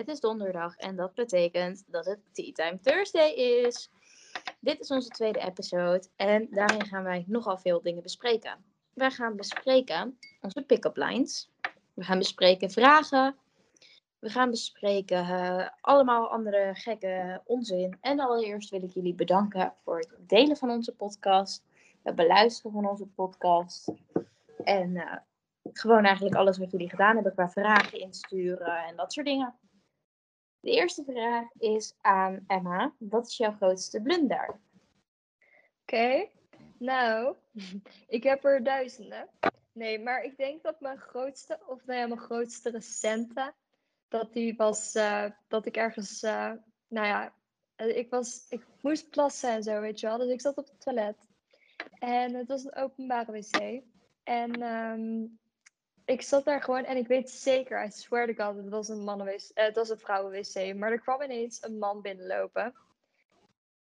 Het is donderdag en dat betekent dat het Tea Time Thursday is. Dit is onze tweede episode en daarin gaan wij nogal veel dingen bespreken. Wij gaan bespreken onze pick-up lines. We gaan bespreken vragen. We gaan bespreken eh, allemaal andere gekke onzin. En allereerst wil ik jullie bedanken voor het delen van onze podcast. Het beluisteren van onze podcast. En eh, gewoon eigenlijk alles wat jullie gedaan hebben qua vragen insturen en dat soort dingen. De eerste vraag is aan Emma. Wat is jouw grootste blunder? Oké, nou, ik heb er duizenden. Nee, maar ik denk dat mijn grootste, of nou ja, mijn grootste recente, dat die was uh, dat ik ergens, uh, nou ja, eh, ik was, ik moest plassen en zo, weet je wel. Dus ik zat op het toilet. En het was een openbare wc. En um, ik zat daar gewoon en ik weet zeker, I swear to God, het was een mannenwc, uh, het was een vrouwenwc. Maar er kwam ineens een man binnenlopen.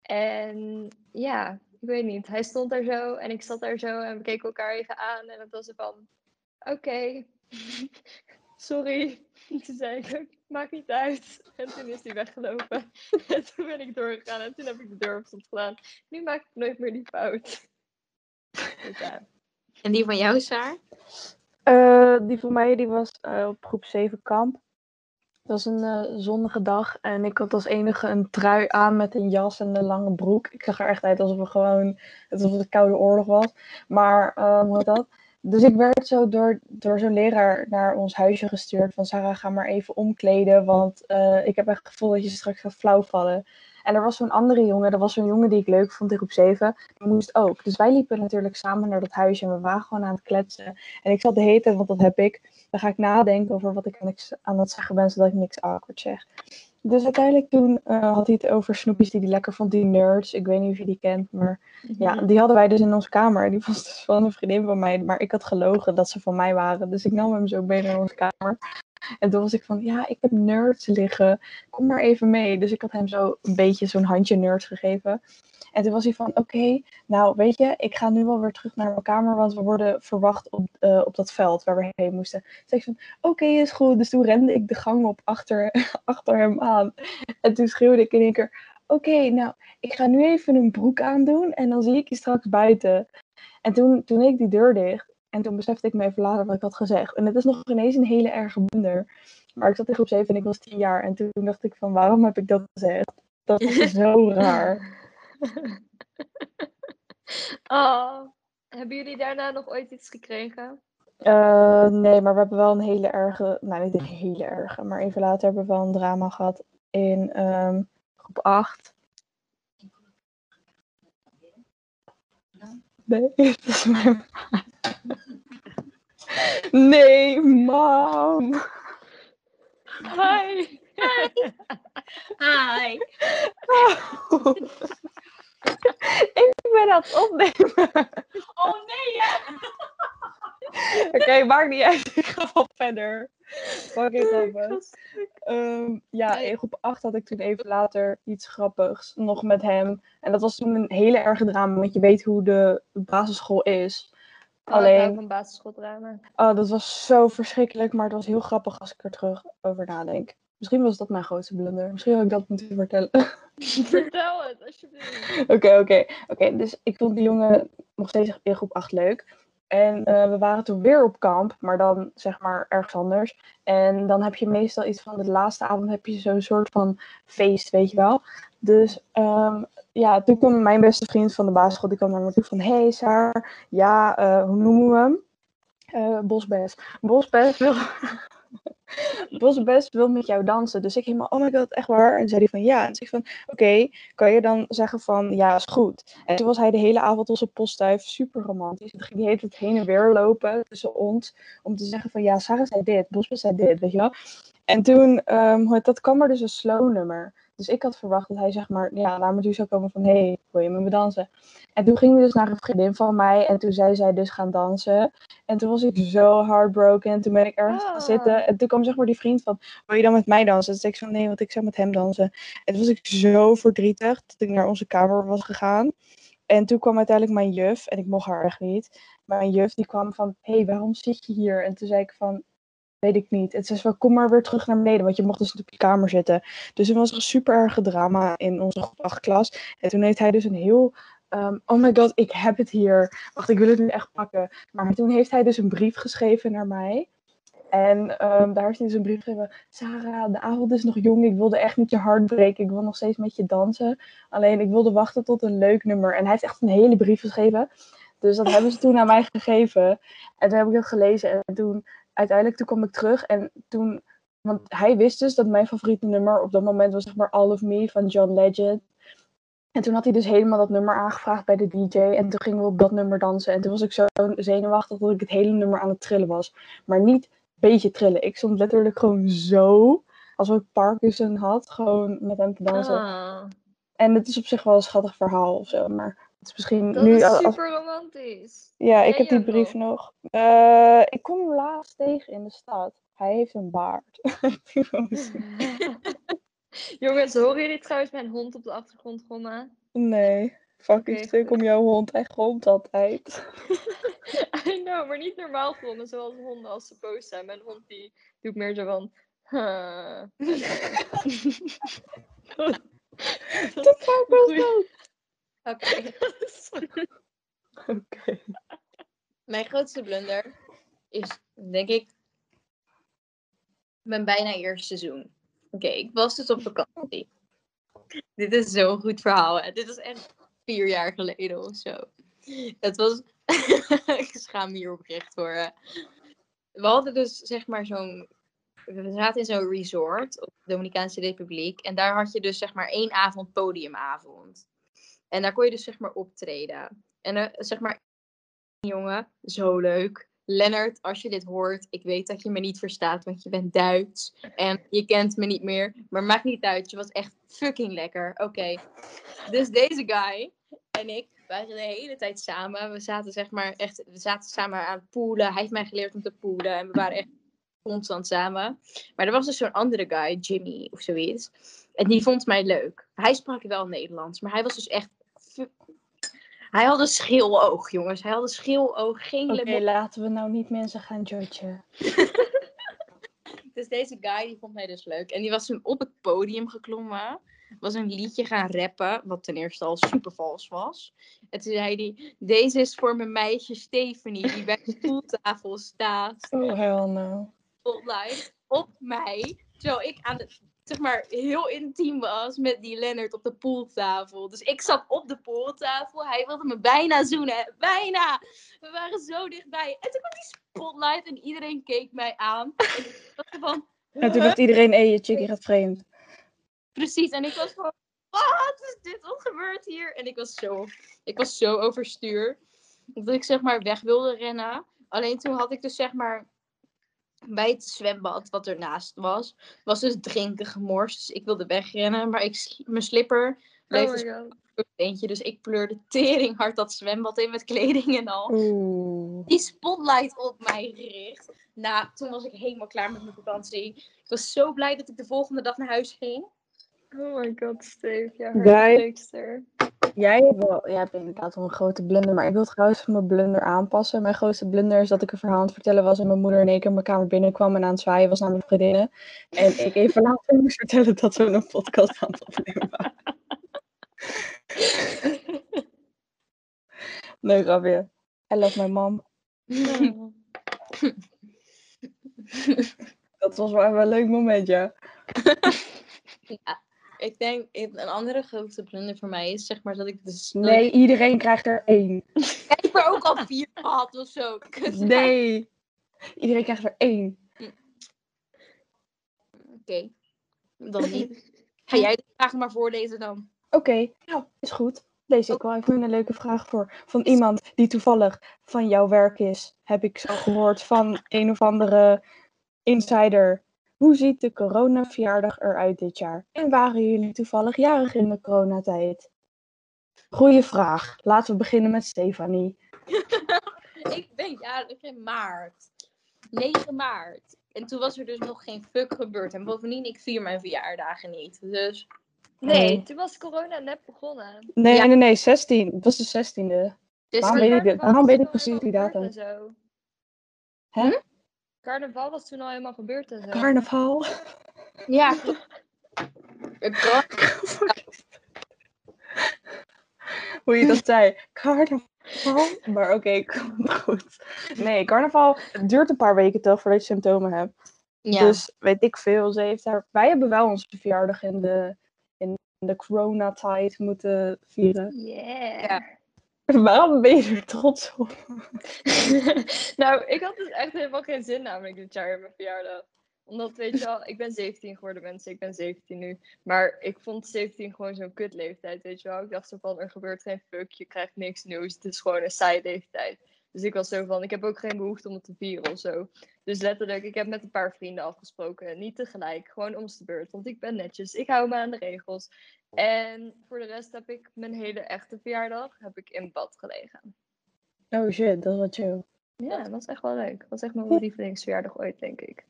En ja, ik weet niet, hij stond daar zo en ik zat daar zo en we keken elkaar even aan. En het was van, oké, okay. sorry. toen zei ik, maakt niet uit. En toen is hij weggelopen. En toen ben ik doorgegaan en toen heb ik de deur op slot gedaan. Nu maak ik nooit meer die fout. Dus, ja. En die van jou, Saar? Uh, die van mij die was uh, op groep 7 kamp. Het was een uh, zonnige dag en ik had als enige een trui aan met een jas en een lange broek. Ik zag er echt uit alsof, we gewoon, alsof het een koude oorlog was. Maar hoe heet dat? Dus ik werd zo door, door zo'n leraar naar ons huisje gestuurd. Van Sarah, ga maar even omkleden, want ik heb echt het gevoel dat je straks gaat flauwvallen. En er was zo'n andere jongen, dat was zo'n jongen die ik leuk vond in groep 7. Die moest ook. Dus wij liepen natuurlijk samen naar dat huisje en we waren gewoon aan het kletsen. En ik zat de tijd, want dat heb ik, dan ga ik nadenken over wat ik aan het zeggen ben, zodat ik niks awkward zeg. Dus uiteindelijk toen uh, had hij het over snoepjes die hij lekker vond, die nerds. Ik weet niet of je die kent, maar ja, die hadden wij dus in onze kamer. Die was dus van een vriendin van mij, maar ik had gelogen dat ze van mij waren. Dus ik nam hem zo mee naar onze kamer. En toen was ik van, ja, ik heb nerds liggen. Kom maar even mee. Dus ik had hem zo een beetje zo'n handje nerds gegeven. En toen was hij van, oké, nou weet je, ik ga nu wel weer terug naar mijn kamer, want we worden verwacht op, uh, op dat veld waar we heen moesten. Toen zei ik van, oké, is goed. Dus toen rende ik de gang op achter, achter hem aan. En toen schreeuwde ik in één keer, oké, nou, ik ga nu even een broek aandoen en dan zie ik je straks buiten. En toen, toen ik die deur dicht en toen besefte ik me even later wat ik had gezegd. En het is nog ineens een hele erge blunder. Maar ik zat in groep 7 en ik was 10 jaar. En toen dacht ik van, waarom heb ik dat gezegd? Dat was zo raar. Oh, hebben jullie daarna nog ooit iets gekregen? Uh, nee, maar we hebben wel een hele erge, nou niet een hele erge, maar even later hebben we wel een drama gehad in um, groep 8. Nee, dat is mijn Nee, mam. Hi. Hi. Hi. Oh. Ik ben aan het opnemen. Oh nee, ja. Oké, okay, maakt niet uit. Ik ga wel verder. Pak het even. Um, ja, in groep 8 had ik toen even later iets grappigs nog met hem. En dat was toen een hele erge drama, want je weet hoe de basisschool is. Alleen van basisschooldrama. Oh, dat was zo verschrikkelijk, maar het was heel grappig als ik er terug over nadenk. Misschien was dat mijn grootste blunder. Misschien had ik dat moeten vertellen. Vertel het, alsjeblieft. Oké, oké. Oké, dus ik vond die jongen nog steeds in groep 8 leuk. En uh, we waren toen weer op kamp, maar dan zeg maar ergens anders. En dan heb je meestal iets van de laatste avond heb je zo'n soort van feest, weet je wel. Dus um, ja, toen kwam mijn beste vriend van de basisschool, die kwam naar me toe van... Hey Saar, ja, uh, hoe noemen we hem? Uh, Bosbest. Bosbest wil... Bosbest wil met jou dansen. Dus ik helemaal, oh my god, echt waar? En zei hij van ja. En zei ik van, oké, kan je dan zeggen van ja, is goed. En toen was hij de hele avond onze postduif, super romantisch. En ging hij tijd heen en weer lopen tussen ons, om te zeggen van ja, Sarah zei dit, Bosbest zei dit, weet je wel. En toen, um, dat kwam er dus een slow nummer. Dus ik had verwacht dat hij zeg maar, ja, naar me toe zou komen van, hey, wil je met me dansen? En toen ging we dus naar een vriendin van mij en toen zei zij dus gaan dansen. En toen was ik zo heartbroken en toen ben ik ergens gaan zitten. En toen kwam zeg maar die vriend van, wil je dan met mij dansen? Dus ik zei van, nee, want ik zou met hem dansen. En toen was ik zo verdrietig dat ik naar onze kamer was gegaan. En toen kwam uiteindelijk mijn juf, en ik mocht haar echt niet. Maar mijn juf die kwam van, hé, hey, waarom zit je hier? En toen zei ik van, weet ik niet. Het is wel, kom maar weer terug naar beneden, want je mocht dus op je kamer zitten. Dus er was een super erg drama in onze groep 8 klas. En toen heeft hij dus een heel, ehm, oh my god, ik heb het hier. Wacht, ik wil het nu echt pakken. Maar toen heeft hij dus een brief geschreven naar mij. En ehm, daar heeft hij dus een brief geschreven. Sarah, de avond is nog jong. Ik wilde echt niet je hart breken. Ik wil nog steeds met je dansen. Alleen ik wilde wachten tot een leuk nummer. En hij heeft echt een hele brief geschreven. Dus dat hebben ze toen aan mij gegeven. En toen heb ik het gelezen. En toen, uiteindelijk, toen kwam ik terug. En toen, want hij wist dus dat mijn favoriete nummer op dat moment was zeg maar All of Me van John Legend. En toen had hij dus helemaal dat nummer aangevraagd bij de DJ. En toen gingen we op dat nummer dansen. En toen was ik zo zenuwachtig dat ik het hele nummer aan het trillen was. Maar niet een beetje trillen. Ik stond letterlijk gewoon zo. Alsof ik Parkinson had. Gewoon met hem te dansen. Ah, En het is op zich wel een schattig verhaal of zo. Maar het is misschien dat nu. is super romantisch. ja, ik heb die brief nog? Eh, ik kom hem laatst tegen in de stad. Hij heeft een baard. Jongens, horen jullie trouwens mijn hond op de achtergrond grommen? nee, fucking Oké, stuk goed. om jouw hond. Hij groomt altijd. I know, maar niet normaal grommen zoals honden als ze boos zijn. Mijn hond die doet meer zo van... "Huh." Dat Goeie- doen. Oké. Oké. Mijn grootste blunder is, denk ik, mijn bijna eerste seizoen. Oké, ik was dus op vakantie. Dit is zo'n goed verhaal. Hè? Dit is echt vier jaar geleden of zo. Het was. ik schaam me hier oprecht voor. hè. We hadden dus zeg maar zo'n. We zaten in zo'n resort op de Dominicaanse Republiek. En daar had je dus zeg maar één avond podiumavond. En daar kon je dus zeg maar optreden. En eh, zeg maar jongen, zo leuk. Lennart, als je dit hoort, ik weet dat je me niet verstaat, want je bent Duits en je kent me niet meer. Maar maakt niet uit, je was echt fucking lekker. Oké, dus deze guy en ik waren de hele tijd samen. We zaten zeg maar echt, we zaten samen aan het poelen. Hij heeft mij geleerd om te poelen en we waren echt constant samen. Maar er was dus zo'n andere guy, Jimmy of zoiets. En die vond mij leuk. Hij sprak wel Nederlands, maar hij was dus echt hij had een scheel oog, jongens. Hij had een scheel oog, geen Oké, lemon. laten we nou niet mensen gaan judgen. Dus deze guy die vond mij dus leuk. En die was toen op het podium geklommen. Was een liedje gaan rappen, wat ten eerste al super vals was. En toen zei hij: Deze is voor mijn meisje Stephanie, die bij de poeltafel staat. Oh, hell no. Spotlight op mij. Terwijl ik aan de, zeg maar, heel intiem was met die Lennart op de poeltafel. Dus ik zat op de poeltafel. Hij wilde me bijna zoenen. Bijna! We waren zo dichtbij. En toen kwam die spotlight en iedereen keek mij aan. En ik van, En toen dacht iedereen, hé, je chickie gaat vreemd. Precies, en ik was van, wat is dit? Wat gebeurt hier? En ik was zo, ik was zo overstuur. Dat ik zeg maar weg wilde rennen. Alleen toen had ik dus zeg maar bij het zwembad wat ernaast was, was dus drinken gemorst. Dus ik wilde wegrennen, maar ik, mijn slipper bleef Oh dus eentje. Dus ik pleurde tering hard dat zwembad in met kleding en al. Oeh. Die spotlight op mij gericht. Nou, toen was ik helemaal klaar met mijn vakantie. Ik was zo blij dat ik de volgende dag naar huis ging. Oh my god, Steve. Ja. Jij hebt, wel, jij hebt inderdaad wel een grote blunder, maar ik wil trouwens mijn blunder aanpassen. Mijn grootste blunder is dat ik een verhaal aan het vertellen was en mijn moeder in één keer in mijn kamer binnenkwam en aan het zwaaien was naar mijn vriendinnen. En ik even later moest vertellen dat we een podcast aan het opnemen waren. Nee, grapje. I love my mom. Dat was wel een leuk moment, ja. Ik denk, een andere grote blunder voor mij is zeg maar dat ik dus... Nee, iedereen krijgt er één. Ik heb er ook al vier gehad of zo. Nee. Iedereen krijgt er één. Oké, dan niet. Ga jij de vragen maar voorlezen dan? Oké, nou, is goed. Deze ik wel even een leuke vraag voor. Van iemand die toevallig van jouw werk is, heb ik zo gehoord van een of andere insider. Hoe ziet de coronaverjaardag eruit dit jaar? En waren jullie toevallig jarig in de coronatijd? Goeie vraag. Laten we beginnen met Stefanie. Ik ben jarig in maart. 9 maart. En toen was er dus nog geen fuck gebeurd. En bovendien, ik vier mijn verjaardagen niet. Dus Nee, Oh. toen was corona net begonnen. Nee, Ja. nee, nee, 16. Het was de 16e. Dus Waarom weet ik? Waarom weet ik precies die datum? en zo. Hè? Carnaval was toen al helemaal gebeurd en zo. Carnaval. Ja, Hoe je dat zei. Carnaval. Maar oké, komt goed. Nee, carnaval duurt een paar weken toch voordat je symptomen hebt. ja. Dus weet ik veel. Ze heeft daar... Wij hebben wel onze verjaardag in de, in de coronatijd moeten vieren. Yeah. Ja. Waarom ben je er trots op? nou, ik had dus echt helemaal geen zin namelijk dit jaar in mijn verjaardag. Omdat, weet je wel, ik ben 17 geworden mensen, ik ben 17 nu. Maar ik vond 17 gewoon zo'n kutleeftijd, weet je wel. Ik dacht zo van, er gebeurt geen fuck, je krijgt niks nieuws. Het is gewoon een saaie leeftijd. Dus ik was zo van, ik heb ook geen behoefte om het te vieren of zo. Dus letterlijk, ik heb met een paar vrienden afgesproken. Niet tegelijk, gewoon om de beurt. Want ik ben netjes, ik hou me aan de regels. En voor de rest heb ik mijn hele echte verjaardag heb ik in bad gelegen. Oh shit, dat is wat chill. Ja, dat was echt wel leuk. Dat was echt mijn lievelingsverjaardag ooit, denk ik.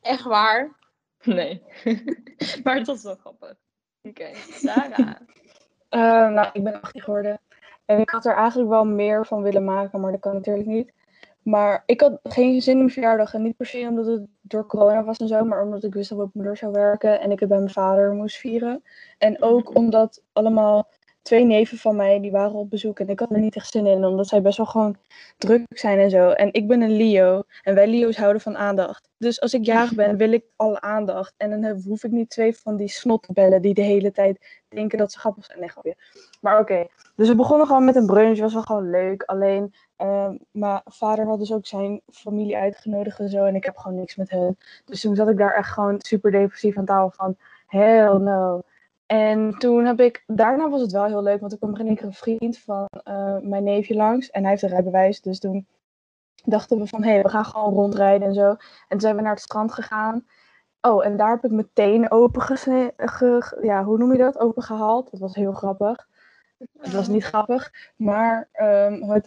Echt waar. Nee. maar het was wel grappig. Oké, Sarah. Eh, nou, ik ben 18 geworden. En ik had er eigenlijk wel meer van willen maken, maar dat kan natuurlijk niet. Maar ik had geen zin in mijn verjaardag. En niet per se omdat het door corona was en zo, maar omdat ik wist dat mijn moeder zou werken en ik het bij mijn vader moest vieren. En ook omdat allemaal twee neven van mij, die waren op bezoek. En ik had er niet echt zin in, omdat zij best wel gewoon druk zijn en zo. En ik ben een Leo. En wij Leo's houden van aandacht. Dus als ik jarig ben, wil ik alle aandacht. En dan hoef ik niet twee van die snotbellen die de hele tijd denken dat ze grappig zijn. Nee, grapje. Maar oké. Dus we begonnen gewoon met een brunch. Was wel gewoon leuk. Alleen, ehm, mijn vader had dus ook zijn familie uitgenodigd en zo. En ik heb gewoon niks met hen. Dus toen zat ik daar echt gewoon super depressief aan tafel van... Hell no. En toen heb ik... Daarna was het wel heel leuk. Want er kwam keer een vriend van eh, mijn neefje langs. En hij heeft een rijbewijs. Dus toen dachten we van... Hé, hey, we gaan gewoon rondrijden en zo. En toen zijn we naar het strand gegaan. Oh, en daar heb ik meteen open Ja, hoe noem je dat? Open gehaald. Dat was heel grappig. Het was niet grappig, maar um, hoe heet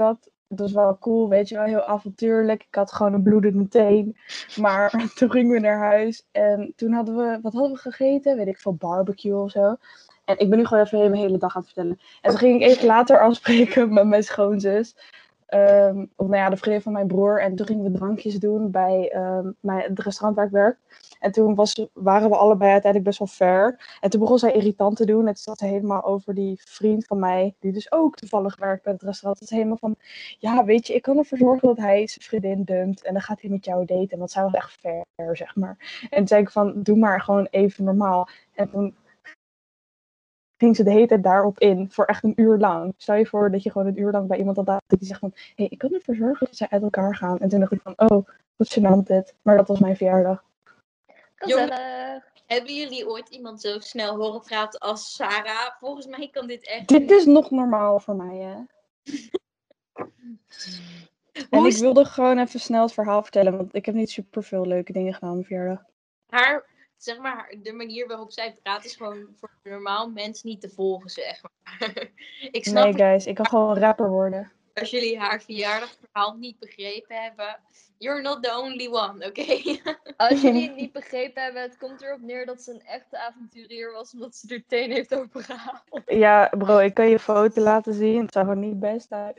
dat? Het was wel cool, weet je wel, heel avontuurlijk. Ik had gewoon een bloedende teen. Maar toen gingen we naar huis en toen hadden we, wat hadden we gegeten? Weet ik veel, barbecue of zo. En ik ben nu gewoon even mijn hele dag aan het vertellen. En toen ging ik even later afspreken met mijn schoonzus. Um, of nou ja, de vriendin van mijn broer. En toen gingen we drankjes doen bij um, mijn, het restaurant waar ik werk. En toen was, waren we allebei uiteindelijk best wel ver. En toen begon zij irritant te doen. En toen zat helemaal over die vriend van mij, die dus ook toevallig werkt bij het restaurant. Het is helemaal van, ja, weet je, ik kan ervoor zorgen dat hij zijn vriendin dumpt. En dan gaat hij met jou daten. Want zij was echt ver, zeg maar. En toen zei ik van, doe maar gewoon even normaal. En toen ging ze de hele tijd daarop in, voor echt een uur lang. Stel je voor dat je gewoon een uur lang bij iemand aan tafel die zegt van, hé, hey, ik kan ervoor zorgen dat zij uit elkaar gaan. En toen dacht ik van, oh, wat gênant dit. Maar dat was mijn verjaardag. Gezellig. Hebben jullie ooit iemand zo snel horen praten als Sarah? Volgens mij kan dit echt. Dit is nog normaal voor mij, hè. En ik wilde gewoon even snel het verhaal vertellen, want ik heb niet super veel leuke dingen gedaan op mijn verjaardag. haar, zeg maar, de manier waarop zij praat is gewoon voor een normaal mens niet te volgen, zeg maar. Ik snap Nee, guys, ik kan gewoon rapper worden. als jullie haar verjaardagverhaal niet begrepen hebben. You're not the only one, oké? Als jullie het niet begrepen hebben, het komt erop neer dat ze een echte avonturier was, omdat ze er teen heeft overgehaald. Ja, bro, ik kan je foto laten zien. Het zag er niet best uit.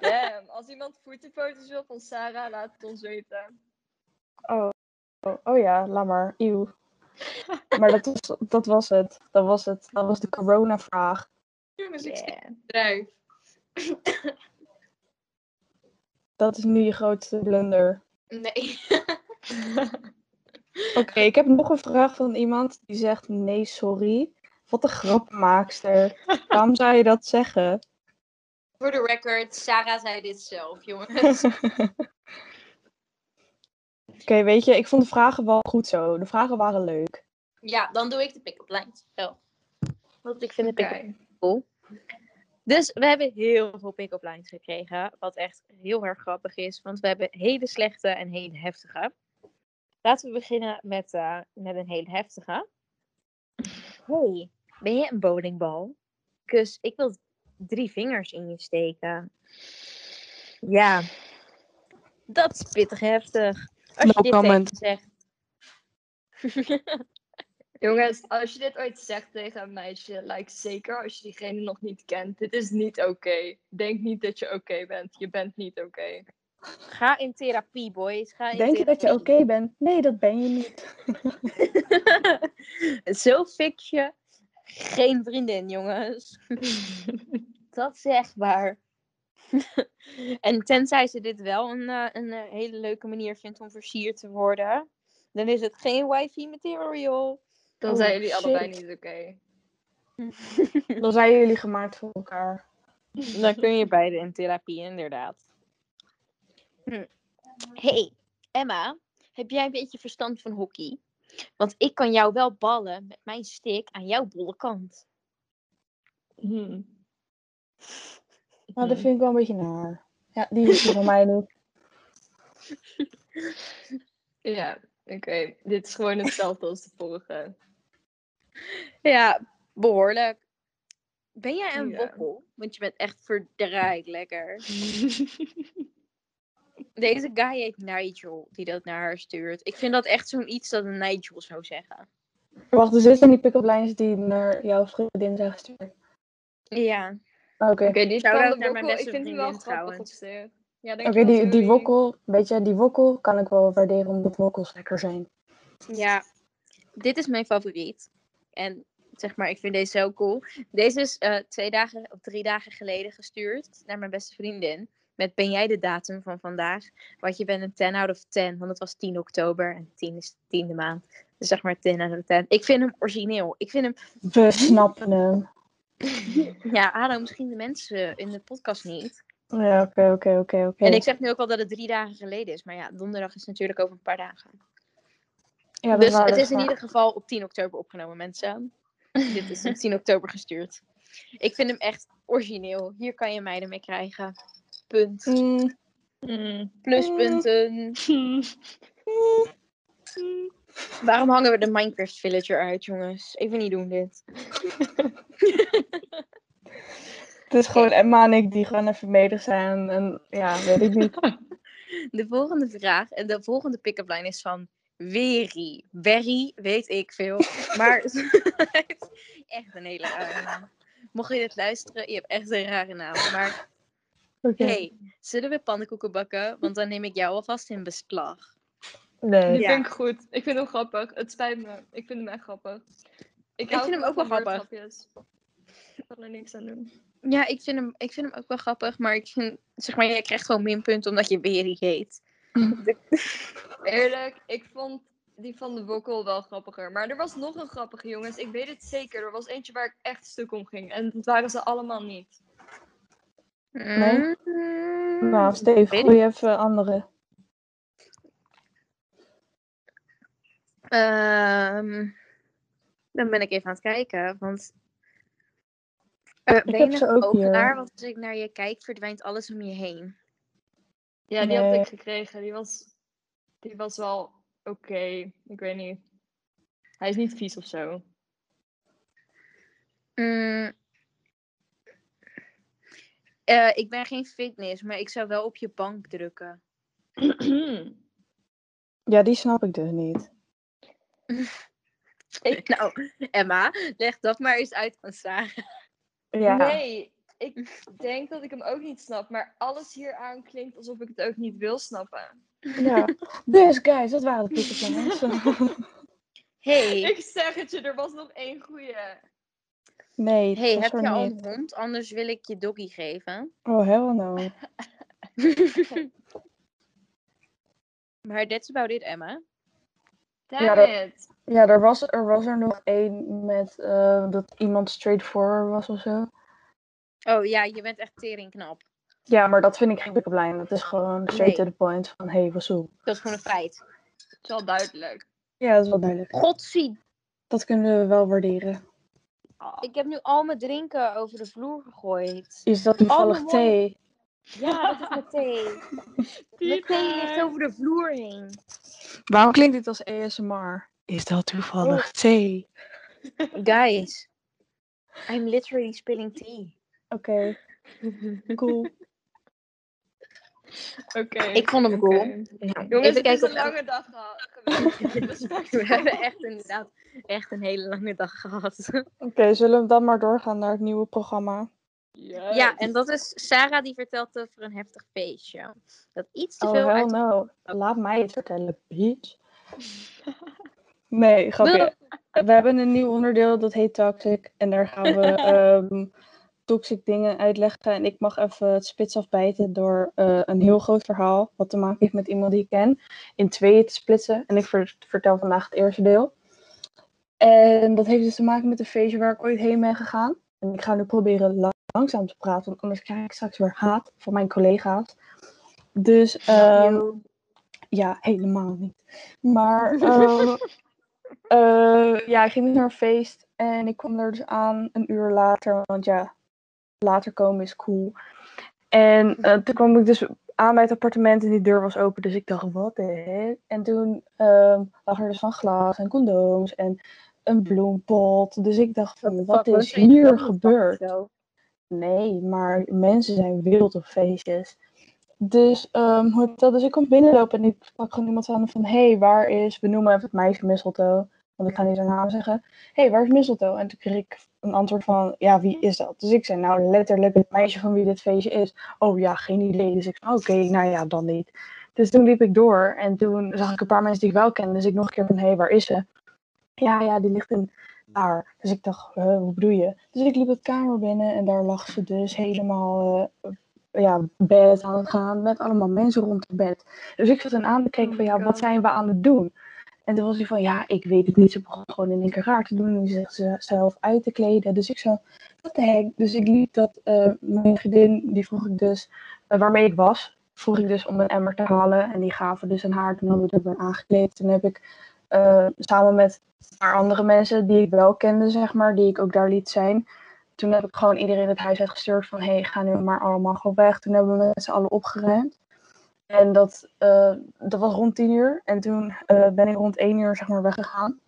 Damn, als iemand voetenfoto's wil van Sarah, laat het ons weten. Oh, oh, oh ja, laat maar. Eeuw. Maar dat was, dat was het. Dat was het. Dat was de corona-vraag. Jongens, ik Yeah. Dat is nu je grootste blunder. Nee. Oké, ik heb nog een vraag van iemand die zegt: Nee, sorry. Wat een grappenmaakster. Waarom zou je dat zeggen? Voor de record, Sarah zei dit zelf, jongens. Oké, weet je, ik vond de vragen wel goed zo. De vragen waren leuk. ja, dan doe ik de pick-up lines. Wel. Want ik vind de pick-up Oké. cool. Dus we hebben heel veel pick-up lines gekregen. Wat echt heel erg grappig is. Want we hebben hele slechte en hele heftige. Laten we beginnen met, eh, met een hele heftige. Hey, ben je een bowlingbal? Kus, ik wil drie vingers in je steken. Ja, dat is pittig heftig. Als No je dit comment. tegen zegt. Jongens, als je dit ooit zegt tegen een meisje, like zeker als je diegene nog niet kent, dit is niet oké. Denk niet dat je oké bent. Je bent niet oké. Ga in therapie, boys. Ga in Denk je dat je oké bent? Nee, dat ben je niet. Zo fix je geen vriendin, jongens. dat is echt waar. en tenzij ze dit wel een, eh, een eh, hele leuke manier vindt om versierd te worden, dan is het geen wifi material. Dan Oh, zijn jullie allebei niet oké. Dan zijn jullie gemaakt voor elkaar. Dan kun je beide in therapie, inderdaad. Hm. hey, Emma, heb jij een beetje verstand van hockey? Want ik kan jou wel ballen met mijn stick aan jouw bolle kant. Hm. Nou, dat vind ik wel een beetje naar. Ja, die is die van mij nu. Ja, oké. Dit is gewoon hetzelfde als de vorige. Ja, behoorlijk. Ben jij een Ja. wokkel? Want je bent echt verdraaid lekker. Deze guy heet Nigel, die dat naar haar stuurt. Ik vind dat echt zo'n iets dat een Nigel zou zeggen. Wacht, dus dit zijn die pick-up lines die naar jouw vriendin zijn gestuurd. Ja. Oké. Oké, die de naar mijn wokkel, ik beste vind hem wel grappig op zich. Ja, Oké, die, die wokkel, weet je, die wokkel kan ik wel waarderen omdat wokkels lekker zijn. Ja, dit is mijn favoriet. En zeg maar, ik vind deze zo cool. Deze is eh, twee dagen of drie dagen geleden gestuurd naar mijn beste vriendin. Met ben jij de datum van vandaag? Want je bent een 10 out of 10, want het was 10 oktober en 10 is de tiende maand. Dus zeg maar 10 out of 10. Ik vind hem origineel. Ik vind hem, We snappen hem. ja, Ado, misschien de mensen in de podcast niet. Ja, oké, oké, oké, oké. En ik zeg nu ook al dat het drie dagen geleden is. Maar ja, donderdag is natuurlijk over een paar dagen. Ja, dus het is in ieder geval op 10 oktober opgenomen, mensen. Dit is op 10 oktober gestuurd. Ik vind hem echt origineel. Hier kan je mij ermee krijgen. Punt. Mm, Mm. Pluspunten. Waarom hangen we de Minecraft Villager uit, jongens? Even niet doen dit. Het is gewoon Emma en ik die gewoon even medig zijn. En ja, weet ik niet. De volgende vraag en de volgende pick-up line is van Weri. Berry, weet ik veel. Maar echt een hele rare naam. Mocht je dit luisteren, je hebt echt een rare naam. Maar Oké. hey, zullen we pannenkoeken bakken? Want dan neem ik jou alvast in beslag. Nee. Die Ja. vind ik goed. Ik vind hem grappig. Het spijt me. Ik vind hem echt grappig. Ik, hou vind hem ook wel grappig. Ik kan er niks aan doen. Ja, ik vind, hem, ik vind hem ook wel grappig. Maar ik vind, zeg maar, jij krijgt gewoon minpunt omdat je Weri heet. Eerlijk, ik vond die van de wokkel wel grappiger. Maar er was nog een grappige, jongens. Ik weet het zeker. Er was eentje waar ik echt stuk om ging. En dat waren ze allemaal niet. Nee? Mm, Nou, Steve, gooi even andere. Ehm, dan ben ik even aan het kijken, want... Eh, ben je heb ze ook overlaar? hier. Want als ik naar je kijk, verdwijnt alles om je heen. Ja, die had ik gekregen. Die was, die was wel oké. Ik weet niet. Hij is niet vies of zo. Mm. Eh, ik ben geen fitness, maar ik zou wel op je bank drukken. Ja, die snap ik dus niet. ik, Nou, Emma, leg dat maar eens uit aan Sarah. Ja. Nee, ik denk dat ik hem ook niet snap. Maar alles hieraan klinkt alsof ik het ook niet wil snappen. ja. Dus guys, dat waren de lines. Hey, Ik zeg het je, er was nog één goeie. nee, hey heb je al een hond? Anders wil ik je doggy geven. Oh, hell no. maar that's about it, Emma. Damn Ja, dat- it. Ja, er was er, was er nog één met eh, dat iemand straightforward was of zo. Oh ja, je bent echt teringknap. Ja, maar dat vind ik geen pick-up line. Dat is gewoon straight Nee. to the point van, hey, wat zo. Dat is gewoon een feit. Het is wel duidelijk. Ja, dat is wel duidelijk. Godzie. Dat kunnen we wel waarderen. Ik heb nu al mijn drinken over de vloer gegooid. Is dat toevallig thee? Ja, dat is mijn thee. Mijn thee ligt over de vloer heen. Waarom klinkt dit als ASMR? Is dat toevallig thee? Guys, I'm literally spilling tea. Oké, cool. Oké. Ik vond hem cool. Jongens, Even het is kijken een lange dag gehad. We hebben echt inderdaad echt een hele lange dag gehad. Oké, zullen we dan maar doorgaan naar het nieuwe programma? Ja, en dat is Sarah die vertelt over een heftig feestje. Dat iets te Oh, veel hell uit... no. Laat mij het vertellen, bitch. Nee, grapje. We hebben een nieuw onderdeel, dat heet Toxic. En daar gaan we ehm, toxic dingen uitleggen. En ik mag even het spits afbijten door eh, een heel groot verhaal, wat te maken heeft met iemand die ik ken, in tweeën te splitsen. En ik ver- vertel vandaag het eerste deel. En dat heeft dus te maken met een feestje waar ik ooit heen ben gegaan. En ik ga nu proberen la- langzaam te praten, want anders krijg ik straks weer haat van mijn collega's. Dus ehm, ja, helemaal niet. Maar ehm, eh, ja, ik ging dus naar een feest en ik kwam er dus aan een uur later, want ja, later komen is cool. En eh, toen kwam ik dus aan bij het appartement en die deur was open, dus ik dacht, wat de heck? En toen ehm, lag er dus van glas en condooms en een bloempot. Dus ik dacht van, wat is hier gebeurd? Nee, maar mensen zijn wild op feestjes. Dus, ehm, dat? dus ik kom binnenlopen en ik sprak gewoon iemand aan van... Hé, hey, waar is... We noemen even het meisje Mistletoe. Want ik ga niet zijn naam zeggen. Hé, hey, waar is Mistletoe? En toen kreeg ik een antwoord van... Ja, wie is dat? Dus ik zei nou letterlijk het meisje van wie dit feestje is. Oh ja, geen idee. Dus ik zei oké, nou ja, dan niet. Dus toen liep ik door. En toen zag ik een paar mensen die ik wel kende. Dus ik nog een keer van... Hé, hey, waar is ze? Ja, ja, die ligt in daar. Dus ik dacht, hoe bedoel je? Dus ik liep het kamer binnen en daar lag ze dus helemaal eh, ja, bed aan het gaan met allemaal mensen rond het bed. Dus ik zat hen aan te kijken Oh van, my ja, wat zijn we aan het doen? En toen was hij van, ja, ik weet het niet. Ze begon gewoon in één keer raar te doen en zich zelf uit te kleden. Dus ik zo, wat de heck? Dus ik liep dat, eh, mijn vriendin, die vroeg ik dus, eh, waarmee ik was, vroeg ik dus om een emmer te halen. En die gaven dus een haar, toen hadden we er aangekleed. Toen heb ik eh, samen met een paar andere mensen die ik wel kende, zeg maar, die ik ook daar liet zijn. Toen heb ik gewoon iedereen het huis uitgestuurd van, hé, hey, ga nu maar allemaal gewoon weg. Toen hebben we met z'n allen opgeruimd. En dat, eh, dat was rond tien uur. En toen eh, ben ik rond één uur, zeg maar, weggegaan.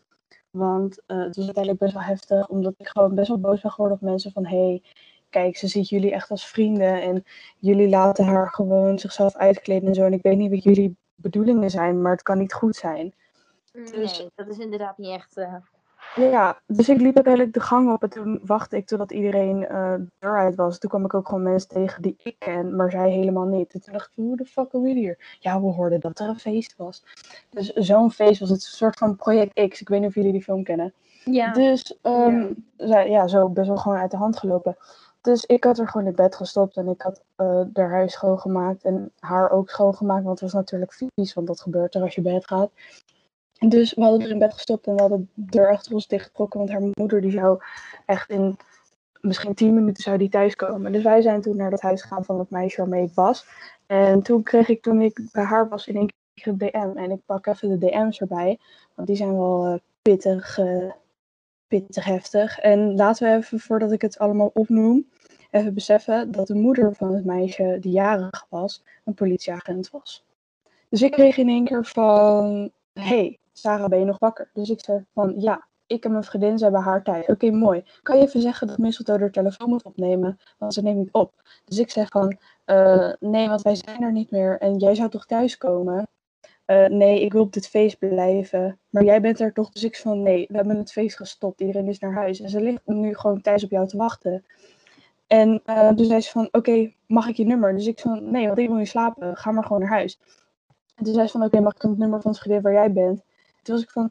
Want eh, het was uiteindelijk best wel heftig, omdat ik gewoon best wel boos ben geworden op mensen van, hé, hey, kijk, ze ziet jullie echt als vrienden en jullie laten haar gewoon zichzelf uitkleden en zo. En ik weet niet wat jullie bedoelingen zijn, maar het kan niet goed zijn. Dus- Nee, dat is inderdaad niet echt... Ja, dus ik liep uiteindelijk de gang op en toen wachtte ik totdat iedereen de deur uit was. Toen kwam ik ook gewoon mensen tegen die ik ken, maar zij helemaal niet. En toen dacht ik, hoe de fuck are we hier? Ja, we hoorden dat er een feest was. Dus zo'n feest was het een soort van Project X. Ik weet niet of jullie die film kennen. Ja. Dus ehm, zij- ja, zo best wel gewoon uit de hand gelopen. Dus ik had er gewoon in bed gestopt en ik had eh haar huis schoongemaakt en haar ook schoongemaakt. Want het was natuurlijk vies, want dat gebeurt er als je bed gaat. Dus we hadden er in bed gestopt en we hadden de deur achter ons dichtgetrokken. Want haar moeder die zou echt in misschien tien minuten zou die thuiskomen. Dus wij zijn toen naar dat huis gegaan van het meisje waarmee ik was. En toen kreeg ik toen ik bij haar was in één keer een DM. En ik pak even de DM's erbij. Want die zijn wel eh, pittig, eh, pittig heftig. En laten we even, voordat ik het allemaal opnoem, even beseffen dat de moeder van het meisje die jarig was, een politieagent was. Dus ik kreeg in één keer van, hey, Sarah, ben je nog wakker? Dus ik zei van, ja, ik en mijn vriendin, ze hebben haar tijd. Oké, mooi. Kan je even zeggen dat Mistletoe de telefoon moet opnemen? Want ze neemt niet op. Dus ik zeg van, eh, nee, want wij zijn er niet meer. En jij zou toch thuiskomen? Eh, nee, ik wil op dit feest blijven. Maar jij bent er toch? Dus ik van, nee, we hebben het feest gestopt. Iedereen is naar huis. En ze ligt nu gewoon thuis op jou te wachten. En eh, toen zei ze van, oké, mag ik je nummer? Dus ik van, nee, want ik wil niet slapen. Ga maar gewoon naar huis. En toen zei ze van, oké, mag ik het nummer van het vriendin waar jij bent? Toen was ik van,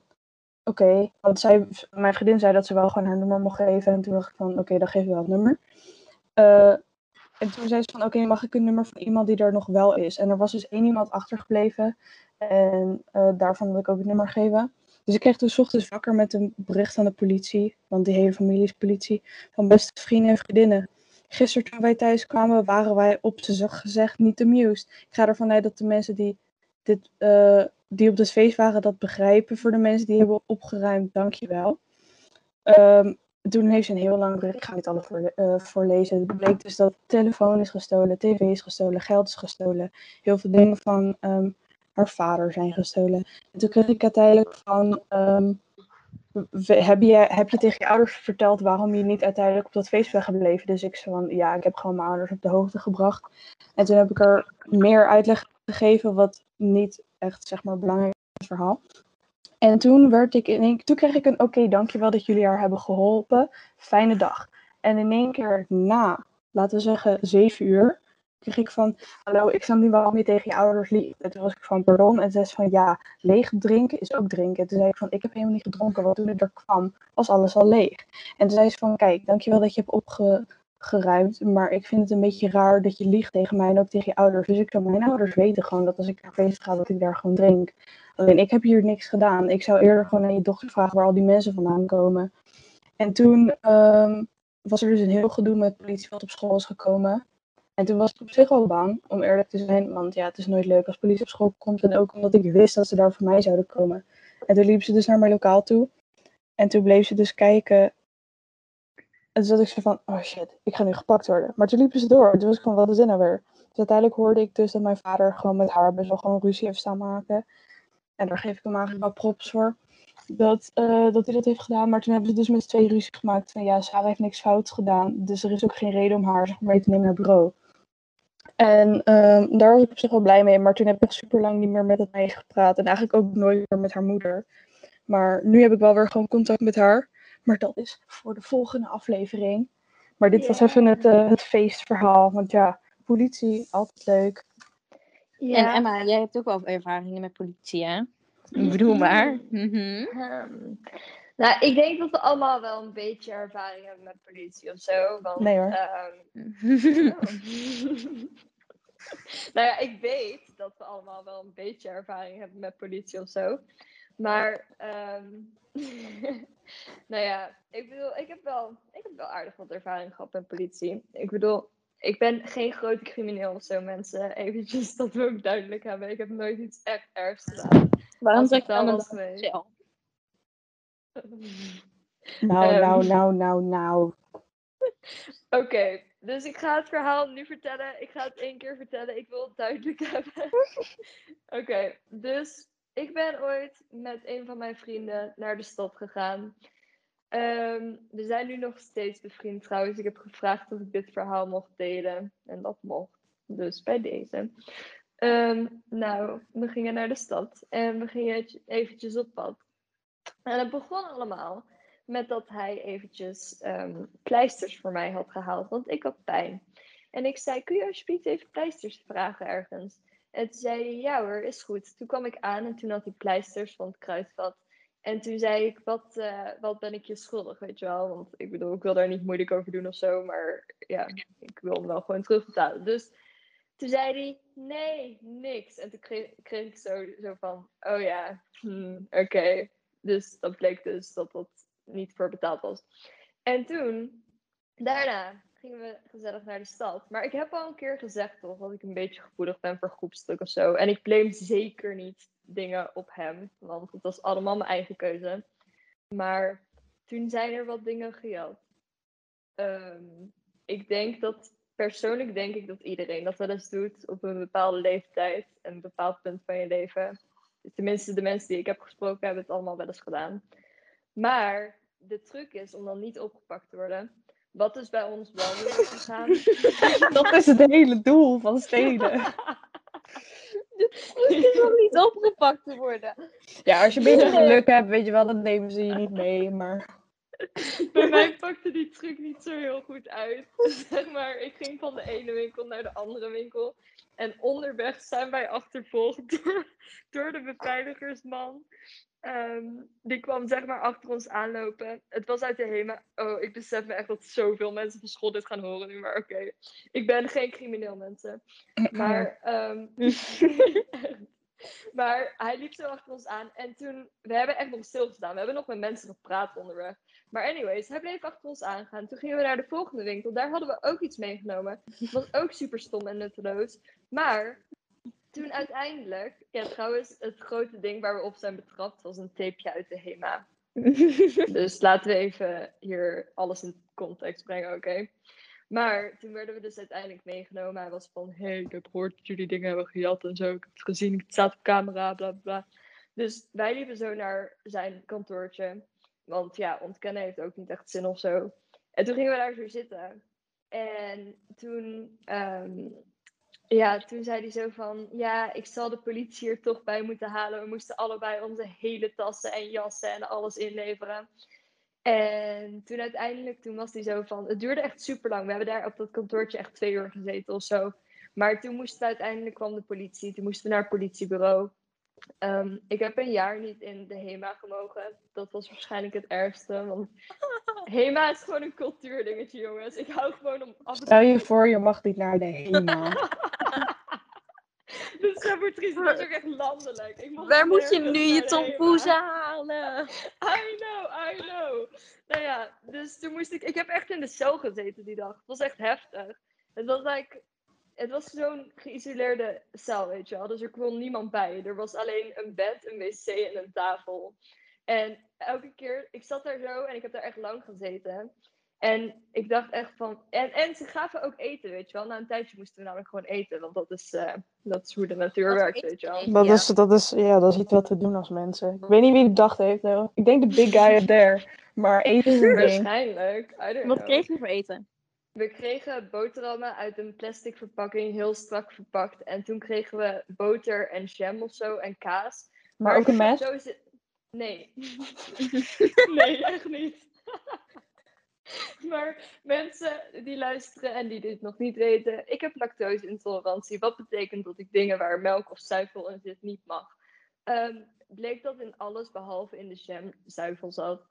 oké. Want zij, mijn vriendin zei dat ze wel gewoon haar nummer mocht geven. En toen dacht ik van, oké, dan geef ik wel het nummer. Eh, en toen zei ze van, oké, mag ik een nummer van iemand die er nog wel is? En er was dus één iemand achtergebleven. En eh, daarvan wil ik ook het nummer geven. Dus ik kreeg toen ochtends wakker met een bericht aan de politie. Want die hele familie is politie. Van beste vrienden en vriendinnen. Gisteren toen wij thuis kwamen, waren wij op zacht gezegd niet amused. Ik ga ervan uit dat de mensen die, dit, eh, die op dit feest waren dat begrijpen. Voor de mensen die hebben opgeruimd, dankjewel. Ehm toen heeft ze een heel lang bericht, ik ga niet alle voor, eh, voorlezen. Het bleek dus dat telefoon is gestolen, tv is gestolen, geld is gestolen. Heel veel dingen van ehm, haar vader zijn gestolen. En toen kreeg ik uiteindelijk van, ehm, heb, je, heb je tegen je ouders verteld waarom je niet uiteindelijk op dat feest bent gebleven? Dus ik zei van, ja, ik heb gewoon mijn ouders op de hoogte gebracht. En toen heb ik er meer uitleg gegeven, wat niet echt, zeg maar, belangrijk verhaal. En toen, werd ik in één, toen kreeg ik een oké, dankjewel dat jullie haar hebben geholpen. Fijne dag. En in één keer na laten we zeggen, zeven uur, kreeg ik van, hallo, ik snap niet waarom je tegen je ouders liep. En toen was ik van, pardon. En zei ze van, ja, leeg drinken is ook drinken. En toen zei ik van, ik heb helemaal niet gedronken, want toen ik er kwam, was alles al leeg. En toen zei ze van, kijk, dankjewel dat je hebt opgeruimd, maar ik vind het een beetje raar dat je liegt tegen mij en ook tegen je ouders. Dus ik zou mijn ouders weten gewoon dat als ik naar feest ga, dat ik daar gewoon drink. Alleen ik heb hier niks gedaan. Ik zou eerder gewoon aan je dochter vragen waar al die mensen vandaan komen. En toen ehm, was er dus een heel gedoe met politie wat op school is gekomen. En toen was ik op zich wel bang, om eerlijk te zijn. Want ja, het is nooit leuk als politie op school komt. En ook omdat ik wist dat ze daar voor mij zouden komen. En toen liep ze dus naar mijn lokaal toe. En toen bleef ze dus kijken. En toen zat ik zo van, oh shit, ik ga nu gepakt worden. Maar toen liepen ze door. Toen was ik gewoon, wat dit nou weer? Dus uiteindelijk hoorde ik dus dat mijn vader gewoon met haar best wel gewoon ruzie heeft staan maken. En daar geef ik hem eigenlijk wel props voor. Dat, uh, dat hij dat heeft gedaan. Maar toen hebben ze dus met twee ruzie gemaakt. Van ja, Sarah heeft niks fout gedaan. Dus er is ook geen reden om haar mee te nemen naar bureau. En um, daar was ik zich wel blij mee. Maar toen heb ik super lang niet meer met het meisje gepraat. En eigenlijk ook nooit meer met haar moeder. Maar nu heb ik wel weer gewoon contact met haar. Maar dat is voor de volgende aflevering. Maar dit was even het, uh, het feestverhaal. Want ja, politie, altijd leuk. Ja. En Emma, jij hebt ook wel ervaringen met politie, hè? Ik bedoel maar. Mm -hmm. um, nou, ik denk dat we allemaal wel een beetje ervaring hebben met politie of zo. Want, nee hoor. Um, nou ja, ik weet dat we allemaal wel een beetje ervaring hebben met politie of zo. Maar, um, nou ja, ik bedoel, ik heb, wel, ik heb wel aardig wat ervaring gehad met politie. Ik bedoel, ik ben geen grote crimineel of zo, mensen. Eventjes dat we ook duidelijk hebben. Ik heb nooit iets echt ergs gedaan. Waarom zeg je dan dat wel? Nou, nou, nou, nou, nou. Oké, okay, dus ik ga het verhaal nu vertellen. Ik ga het één keer vertellen. Ik wil het duidelijk hebben. Oké, okay, dus ik ben ooit met een van mijn vrienden naar de stad gegaan. Um, we zijn nu nog steeds bevriend trouwens. Ik heb gevraagd of ik dit verhaal mocht delen. En dat mocht. Dus bij deze. Um, nou, we gingen naar de stad. En we gingen eventjes op pad. En het begon allemaal met dat hij eventjes um, pleisters voor mij had gehaald. Want ik had pijn. En ik zei, kun je alsjeblieft even pleisters vragen ergens? En toen zei hij, ja hoor, is goed. Toen kwam ik aan en toen had hij pleisters van het kruidvat. En toen zei ik, wat, uh, wat ben ik je schuldig, weet je wel? Want ik bedoel, ik wil daar niet moeilijk over doen of zo. Maar ja, ik wil hem wel gewoon terugbetalen. Dus toen zei hij, nee, niks. En toen kreeg, ik zo, zo van, oh ja, hmm, oké. Dus dat bleek dus dat dat niet voor betaald was. En toen, daarna gingen we gezellig naar de stad. Maar ik heb al een keer gezegd toch dat ik een beetje gevoelig ben voor groepstuk of zo. En ik blame zeker niet dingen op hem, want het was allemaal mijn eigen keuze. Maar toen zijn er wat dingen gejat. Um, ik denk dat, persoonlijk denk ik dat iedereen dat wel eens doet op een bepaalde leeftijd en een bepaald punt van je leven. Tenminste, de mensen die ik heb gesproken hebben het allemaal wel eens gedaan. Maar de truc is om dan niet opgepakt te worden. Wat is bij ons wel weer gegaan. Dat is het hele doel van stelen. Het is om niet opgepakt te worden. Ja, als je een beetje geluk hebt, weet je wel, dan nemen ze je niet mee. Maar bij mij pakte die truc niet zo heel goed uit. Zeg maar, ik ging van de ene winkel naar de andere winkel. En onderweg zijn wij achtervolgd door, door de beveiligersman. Um, die kwam zeg maar achter ons aanlopen. Het was uit de HEMA. Oh, ik besef me echt dat zoveel mensen van school dit gaan horen nu. Maar oké, okay. ik ben geen crimineel mensen. Maar, um, maar hij liep zo achter ons aan. En toen, we hebben echt nog stilgestaan. We hebben nog met mensen gepraat onderweg. Maar anyways, hij bleef achter ons aangaan. Toen gingen we naar de volgende winkel. Daar hadden we ook iets meegenomen. Dat was ook super stom en nutteloos. Maar toen uiteindelijk, ja trouwens, het grote ding waar we op zijn betrapt was een tapeje uit de HEMA. dus laten we even hier alles in context brengen, oké? Okay? Maar toen werden we dus uiteindelijk meegenomen. Hij was van, hé, hey, ik heb gehoord dat jullie dingen hebben gejat en zo. Ik heb het gezien, het staat op camera, bla bla. Dus wij liepen zo naar zijn kantoortje. Want ja, ontkennen heeft ook niet echt zin of zo. En toen gingen we daar zo zitten. En toen, um, ja, toen zei hij zo van... Ja, ik zal de politie er toch bij moeten halen. We moesten allebei onze hele tassen en jassen en alles inleveren. En toen uiteindelijk, toen was hij zo van, het duurde echt super lang. We hebben daar op dat kantoortje echt twee uur gezeten of zo. Maar toen moesten we uiteindelijk, kwam de politie, toen moesten we naar het politiebureau. Ehm, ik heb een jaar niet in de HEMA gemogen. Dat was waarschijnlijk het ergste. Want HEMA is gewoon een cultuurdingetje, jongens. Ik hou gewoon om af Stel je voor, je mag niet naar de HEMA. Dus Sabotrice was ook echt landelijk. Ik mocht Waar moet je nu je de tompoes halen? I know, I know. Nou ja, dus toen moest ik... Ik heb echt in de cel gezeten die dag. Het was echt heftig. Het was like... Het was zo'n geïsoleerde cel, weet je wel. Dus er kwam niemand bij. Er was alleen een bed, een wc en een tafel. En elke keer... Ik zat daar zo en ik heb daar echt lang gezeten. En ik dacht echt van... En, en ze gaven ook eten, weet je wel. Na een tijdje moesten we namelijk gewoon eten. Want dat is, eh, dat is hoe de natuur werkt, weet je wel. Dat, Ja. is, dat, is, ja, dat is iets wat we doen als mensen. Ik weet niet wie het bedacht heeft. though. Ik denk de big guy up there. Maar eten is een ding. Waarschijnlijk. I don't Wat know. kreeg je voor eten? We kregen boterhammen uit een plastic verpakking, heel strak verpakt. En toen kregen we boter en jam of zo en kaas. Maar ook een mes. Zo is het... Nee. nee, echt niet. maar mensen die luisteren en die dit nog niet weten, ik heb lactose-intolerantie. Wat betekent dat ik dingen waar melk of zuivel in zit niet mag. Ehm, bleek dat in alles behalve in de jam zuivel zat.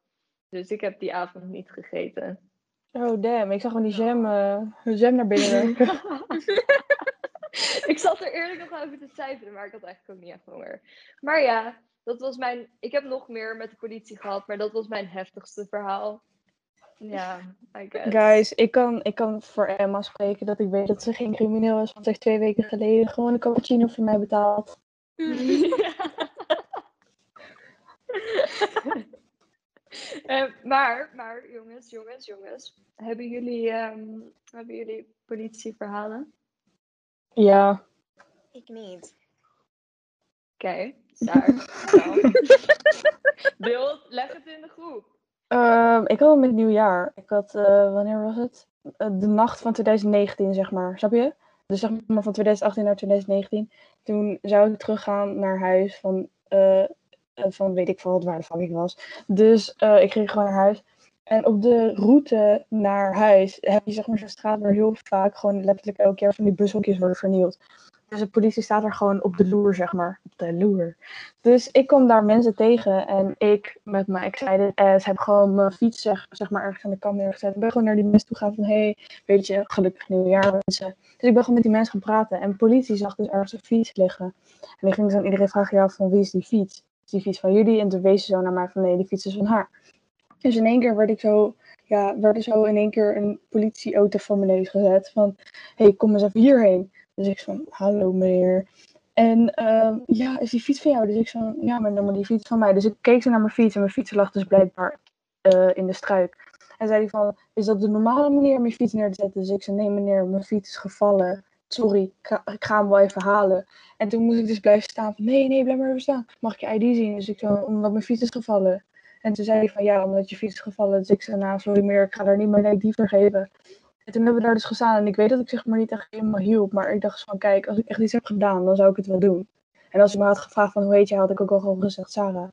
Dus ik heb die avond niet gegeten. Oh damn, ik zag gewoon die jam, eh, jam naar binnen werken. ik zat er eerlijk nog over te cijferen, maar ik had eigenlijk ook niet echt honger. Maar ja, dat was mijn. Ik heb nog meer met de politie gehad, maar dat was mijn heftigste verhaal. Ja, I guess. Guys, ik kan, ik kan voor Emma spreken dat ik weet dat ze geen crimineel is. Want ze heeft twee weken geleden gewoon een cappuccino voor mij betaald. Eh, maar, maar jongens, jongens, jongens. Hebben jullie, ehm, hebben jullie politieverhalen? Ja, Ik niet. Oké, daar. Nou. Beeld, leg het in de groep. Ehm, ik had hem met nieuwjaar. Ik had, eh, wanneer was het? Eh, de nacht van 2019, zeg maar. Snap je? Dus zeg maar van 2018 naar 2019. Toen zou ik teruggaan naar huis van, eh, van weet ik veel wat waar de fuck ik was. Dus eh, ik ging gewoon naar huis. En op de route naar huis heb je zeg maar zo'n straat waar heel vaak gewoon letterlijk elke keer van die bushokjes worden vernield. Dus de politie staat er gewoon op de loer, zeg maar. Op de loer. Dus ik kom daar mensen tegen en ik met mijn excited ass heb gewoon mijn fiets zeg, zeg maar ergens aan de kant neergezet. Ik ben gewoon naar die mensen toe gaan van hey, weet je, gelukkig nieuwjaar mensen. Dus ik ben gewoon met die mensen gaan praten en politie zag dus ergens een fiets liggen. En die ging dus aan iedereen vragen, ja, van wie is die fiets? Die fiets van jullie? En toen wees ze zo naar mij van nee, die fiets is van haar. Dus in één keer werd ik zo, ja, werd er zo in één keer een politieauto voor mijn neus gezet van hey, kom eens even hierheen. Dus ik van, hallo meneer. En ehm, ja, is die fiets van jou? Dus ik zo, ja, maar dan maar die fiets van mij. Dus ik keek zo naar mijn fiets en mijn fiets lag dus blijkbaar eh, in de struik. En zei hij van, is dat de normale manier om je fiets neer te zetten? Dus ik zei, nee meneer, mijn fiets is gevallen. Sorry, ik ga, hem wel even halen. En toen moest ik dus blijven staan van, nee, nee, blijf maar even staan. Mag ik je ID zien? Dus ik zo, omdat mijn fiets is gevallen. En toen zei hij van, ja, omdat je fiets is gevallen. Dus ik zei, nou, sorry meneer, ik ga daar niet mijn ID voor geven. En toen hebben we daar dus gestaan. En ik weet dat ik zeg maar niet echt helemaal hielp. Maar ik dacht van, kijk, als ik echt iets heb gedaan, dan zou ik het wel doen. En als hij me had gevraagd van, hoe heet je, had ik ook al gewoon gezegd, Sarah.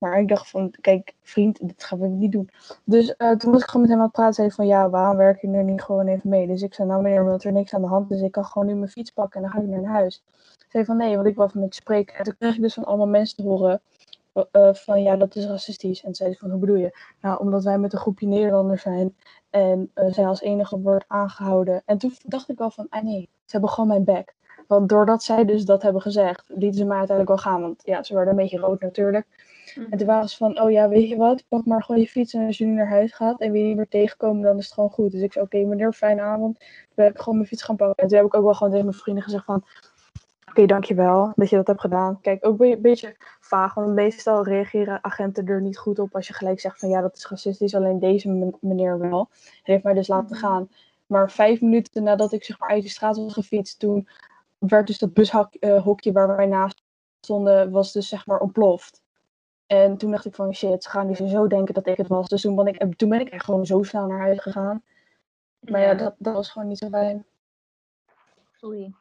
Maar ik dacht van, kijk, vriend, dit gaan we niet doen. Dus eh, toen was ik gewoon met hem aan het praten. Zei van, ja, waarom werk je er niet gewoon even mee? Dus ik zei, nou meneer, omdat er niks aan de hand is. Ik kan gewoon nu mijn fiets pakken en dan ga ik naar huis. Zei van, nee, want ik wil even met je spreken. En toen kreeg ik dus van allemaal mensen te horen. eh, van, ja, dat is racistisch. En zei ze van, hoe bedoel je? Nou, omdat wij met een groepje Nederlanders zijn. En eh, zij als enige wordt aangehouden. En toen dacht ik wel van, ah nee, ze hebben gewoon mijn back. Want doordat zij dus dat hebben gezegd, lieten ze mij uiteindelijk wel gaan. Want ja, ze werden een beetje rood natuurlijk. En toen waren ze van, oh ja, weet je wat, pak maar gewoon je fiets en als je nu naar huis gaat en we je niet meer tegenkomen, dan is het gewoon goed. Dus ik zei, oké meneer, fijne avond. Toen ben ik gewoon mijn fiets gaan pakken. En toen heb ik ook wel gewoon tegen mijn vrienden gezegd van, oké, dankjewel dat je dat hebt gedaan. Kijk, ook een beetje vaag, want meestal reageren agenten er niet goed op als je gelijk zegt van, ja, dat is racistisch, alleen deze men- meneer wel. Hij heeft mij dus laten gaan. Maar vijf minuten nadat ik zeg maar uit de straat was gefietst, toen werd dus dat bushokje waar wij naast stonden, was dus zeg maar ontploft. En toen dacht ik van shit, ze gaan niet zo denken dat ik het was. Dus toen ben ik, eh, toen ben ik echt gewoon zo snel naar huis gegaan. Maar ja, Ja. dat, dat was gewoon niet zo fijn. Sorry.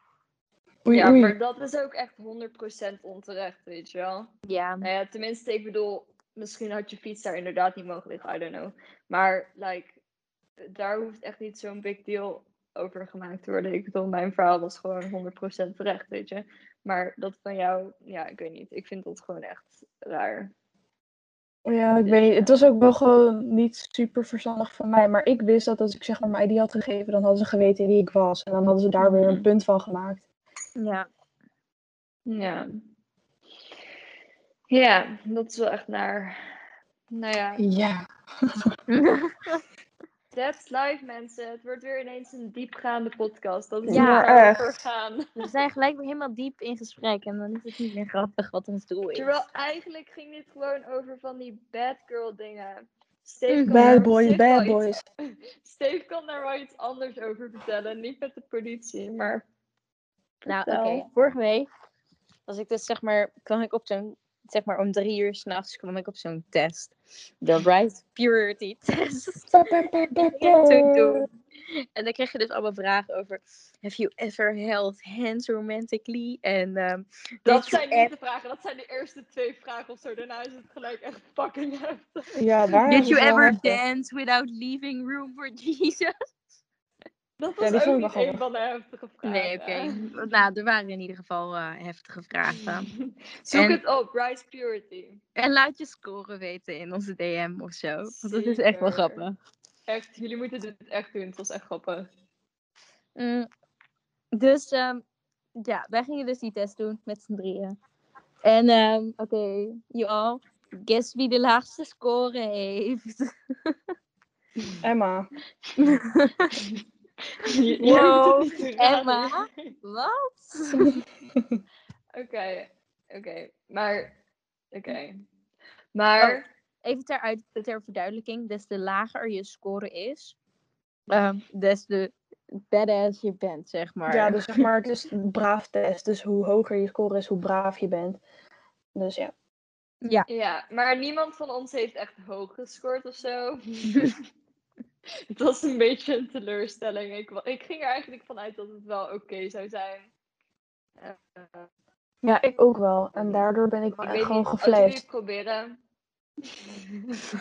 Oei, ja, oei. maar dat is ook echt 100% onterecht, weet je wel. Ja. Nou ja, tenminste, ik bedoel, misschien had je fiets daar inderdaad niet mogen liggen, I don't know. Maar, like, daar hoeft echt niet zo'n big deal over gemaakt te worden. Ik bedoel, mijn verhaal was gewoon 100% terecht, weet je. Maar dat van jou, ja, ik weet niet. Ik vind dat gewoon echt raar. Ja, ik weet niet. Het was ook wel gewoon niet super verstandig van mij. Maar ik wist dat als ik zeg maar mij die had gegeven, dan hadden ze geweten wie ik was. En dan hadden ze daar weer een punt van gemaakt. Ja. Ja. Ja, dat is wel echt naar. Nou ja, Ja. that's life mensen. Het wordt weer ineens een diepgaande podcast. Dat is Ja, waar we echt. voor gaan. We zijn gelijk weer helemaal diep in gesprek en dan is het niet meer grappig wat ons doel is. Terwijl eigenlijk ging dit gewoon over van die bad girl dingen. Steve kan Bad wel bad iets- boys. Steve kan daar wel iets anders over vertellen. Niet met de politie, maar. Nou, oké. vertel. Vorige week was ik dus zeg maar, kwam ik op zo'n, zeg maar om drie uur s'nachts kwam ik op zo'n test. De Right Purity Test. En dan kreeg je dus allemaal vragen over, have you ever held hands romantically? En ehm, Dat zijn ever- niet de vragen, dat zijn de eerste twee vragen of zo. Daarna is het gelijk echt fucking heftig. Ja, daar Did you ever dance without leaving room for Jesus? Dat Ja, was die vond ook niet wel een van de heftige vragen. Nee, oké. Nou, er waren in ieder geval eh, heftige vragen. Zoek En- het op, Rice Purity. En laat je score weten in onze DM of zo. Want dat is echt wel grappig. Echt, jullie moeten dit echt doen. Het was echt grappig. Mm, dus ehm, ja, wij gingen dus die test doen met z'n drieën. En ehm, oké, you all, guess wie de laagste score heeft? Emma. Wow, raden. Emma? Wat? Oké, oké. Maar, oké. Maar, Even ter, uit, ter verduidelijking, des te lager je score is, ehm, des te badass je bent, zeg maar. Ja, dus zeg maar, het is een braaf test. Dus hoe hoger je score is, hoe braaf je bent. Dus ja. ja, maar niemand van ons heeft echt hoog gescoord of zo. het was een beetje een teleurstelling. Ik, ik ging er eigenlijk vanuit dat het wel oké zou zijn. Eh, Ja, ik ook wel. En daardoor ben ik ik gewoon geflasht. het proberen.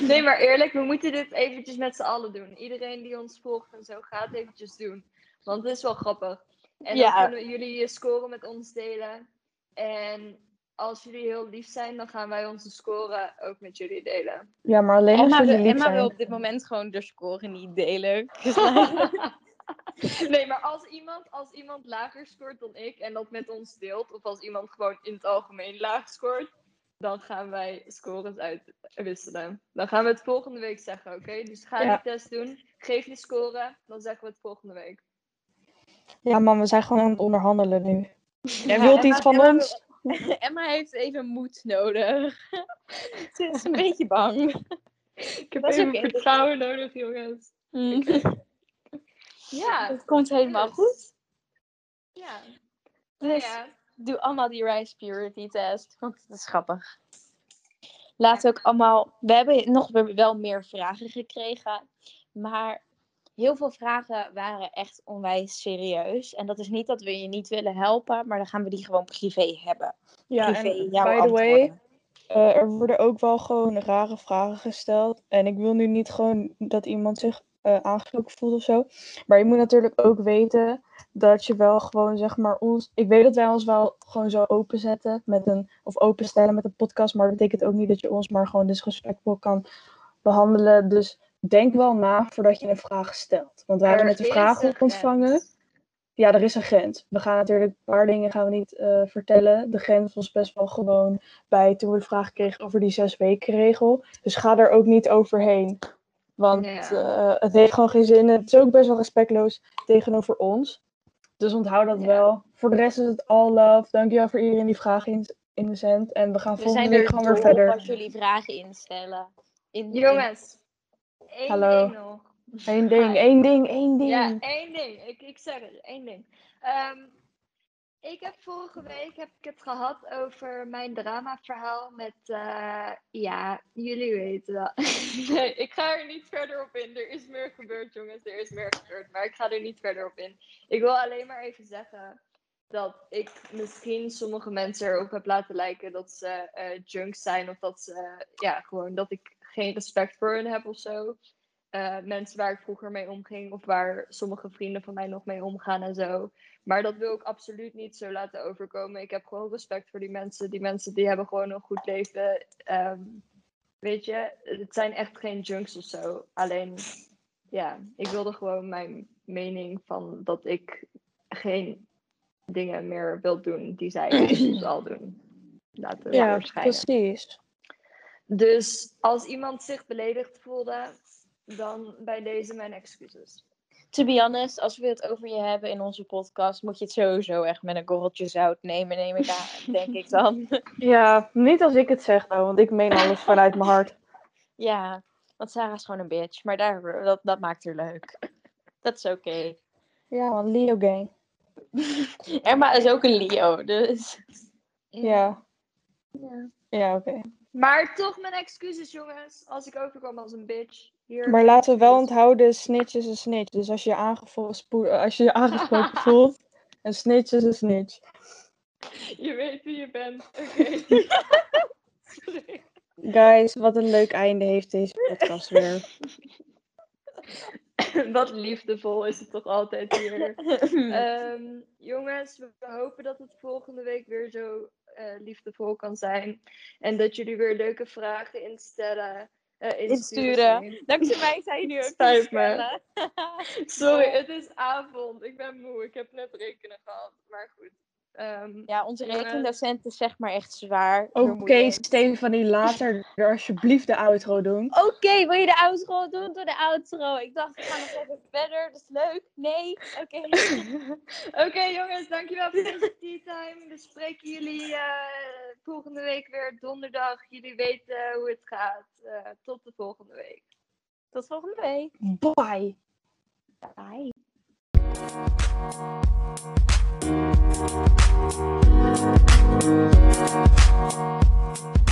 nee, maar eerlijk, we moeten dit eventjes met z'n allen doen. Iedereen die ons volgt en zo, gaat het eventjes doen. Want het is wel grappig. En Ja. dan kunnen jullie je score met ons delen. En als jullie heel lief zijn, dan gaan wij onze score ook met jullie delen. Ja, maar alleen als Emma, jullie wil, lief Emma zijn. wil op dit moment gewoon de score niet delen. nee, maar als iemand, als iemand lager scoort dan ik en dat met ons deelt, of als iemand gewoon in het algemeen laag scoort, dan gaan wij scores uitwisselen. Dan gaan we het volgende week zeggen, oké? Dus ga Ja. die test doen, geef je score, dan zeggen we het volgende week. Ja, man, we zijn gewoon aan het onderhandelen nu. Jij Ja, wilt Emma- iets van Emma ons? Emma heeft even moed nodig. Ze is een beetje bang. Ik heb even vertrouwen nodig, jongens. Ja, Het komt helemaal goed. ja. Dus ja. doe allemaal die Rice Purity test, want het is grappig. Laat ook allemaal. We hebben nog wel meer vragen gekregen, maar heel veel vragen waren echt onwijs serieus. En dat is niet dat we je niet willen helpen, maar dan gaan we die gewoon privé hebben. Ja, privé en jouw by the way, eh, er worden ook wel gewoon rare vragen gesteld. En ik wil nu niet gewoon dat iemand zich eh, aangesproken voelt of zo. Maar je moet natuurlijk ook weten dat je wel gewoon, zeg maar, ons... Ik weet dat wij ons wel gewoon zo openzetten met een... Of openstellen met een podcast. Maar dat betekent ook niet dat je ons maar gewoon disrespectvol kan behandelen. Dus denk wel na voordat je een vraag stelt. Want wij hebben Er net is vraag een ontvangen. Ja, er is een grens. We gaan natuurlijk een paar dingen gaan we niet eh, vertellen. De grens was best wel gewoon bij toen we de vraag kregen over die zes weken regel. Dus ga er ook niet overheen. Want Ja. eh, het heeft gewoon geen zin. Het is ook best wel respectloos tegenover ons. Dus onthoud dat Ja. wel. Voor de rest is het all love. Dankjewel voor iedereen die vragen in, inzendt. En we gaan We volgende zijn week er gewoon weer dol op verder. als jullie vragen instellen. In, Jongens, één Hallo. ding nog. Eén ding, één ding, één ding. Ja, één ding. Ik, ik zeg het, één ding. Ehm, ik heb vorige week heb ik het gehad over mijn dramaverhaal met, eh, ja, jullie weten wel. nee, ik ga er niet verder op in. Er is meer gebeurd, jongens. Er is meer gebeurd, maar ik ga er niet verder op in. Ik wil alleen maar even zeggen dat ik misschien sommige mensen erop heb laten lijken dat ze eh junks zijn. Of dat ze, ja, gewoon dat ik geen respect voor hun heb of zo. Eh, mensen waar ik vroeger mee omging. Of waar sommige vrienden van mij nog mee omgaan en zo. Maar dat wil ik absoluut niet zo laten overkomen. Ik heb gewoon respect voor die mensen. Die mensen die hebben gewoon een goed leven. Ehm, weet je, het zijn echt geen junks of zo. Alleen, ja, ik wilde gewoon mijn mening van dat ik geen dingen meer wil doen die zij al doen. Laten Ja, precies. Dus als iemand zich beledigd voelde, dan bij deze mijn excuses. To be honest, als we het over je hebben in onze podcast, moet je het sowieso echt met een korreltje zout nemen, neem ik aan, denk ik dan. Ja, niet als ik het zeg nou, want ik meen alles vanuit mijn hart. ja, want Sarah is gewoon een bitch, maar daar, dat, dat maakt haar leuk. Dat is oké. Ja, want Leo gang. Emma is ook een Leo, dus... Ja, Ja. ja oké. Maar toch mijn excuses, jongens. Als ik overkwam als een bitch. Hier. Maar laten we wel onthouden, snitch is een snitch. Dus als je je, spo- als je, je aangesproken voelt, een snitch is een snitch. Je weet wie je bent. Oké. Guys, wat een leuk einde heeft deze podcast weer. Wat liefdevol is het toch altijd hier. Ehm, jongens, we hopen dat het volgende week weer zo eh, liefdevol kan zijn. En dat jullie weer leuke vragen instellen. eh, Insturen. sorry. Dankzij mij zijn nu ook Spijt me. stellen. Sorry, het is avond. Ik ben moe. Ik heb net rekenen gehad. Maar goed. Ehm, Ja, onze rekendocent is zeg maar echt zwaar. Oké, vermoeiend. Stefanie, later er alsjeblieft de outro doen. Oké, wil je de outro doen? Doe de outro. Ik dacht, ik ga nog even verder. Dat is leuk. Nee? Oké. Oké jongens, dankjewel voor deze tea time. We spreken jullie eh, volgende week weer donderdag. Jullie weten hoe het gaat. Eh, tot de volgende week. Tot volgende week. Bye! Bye. Thank you.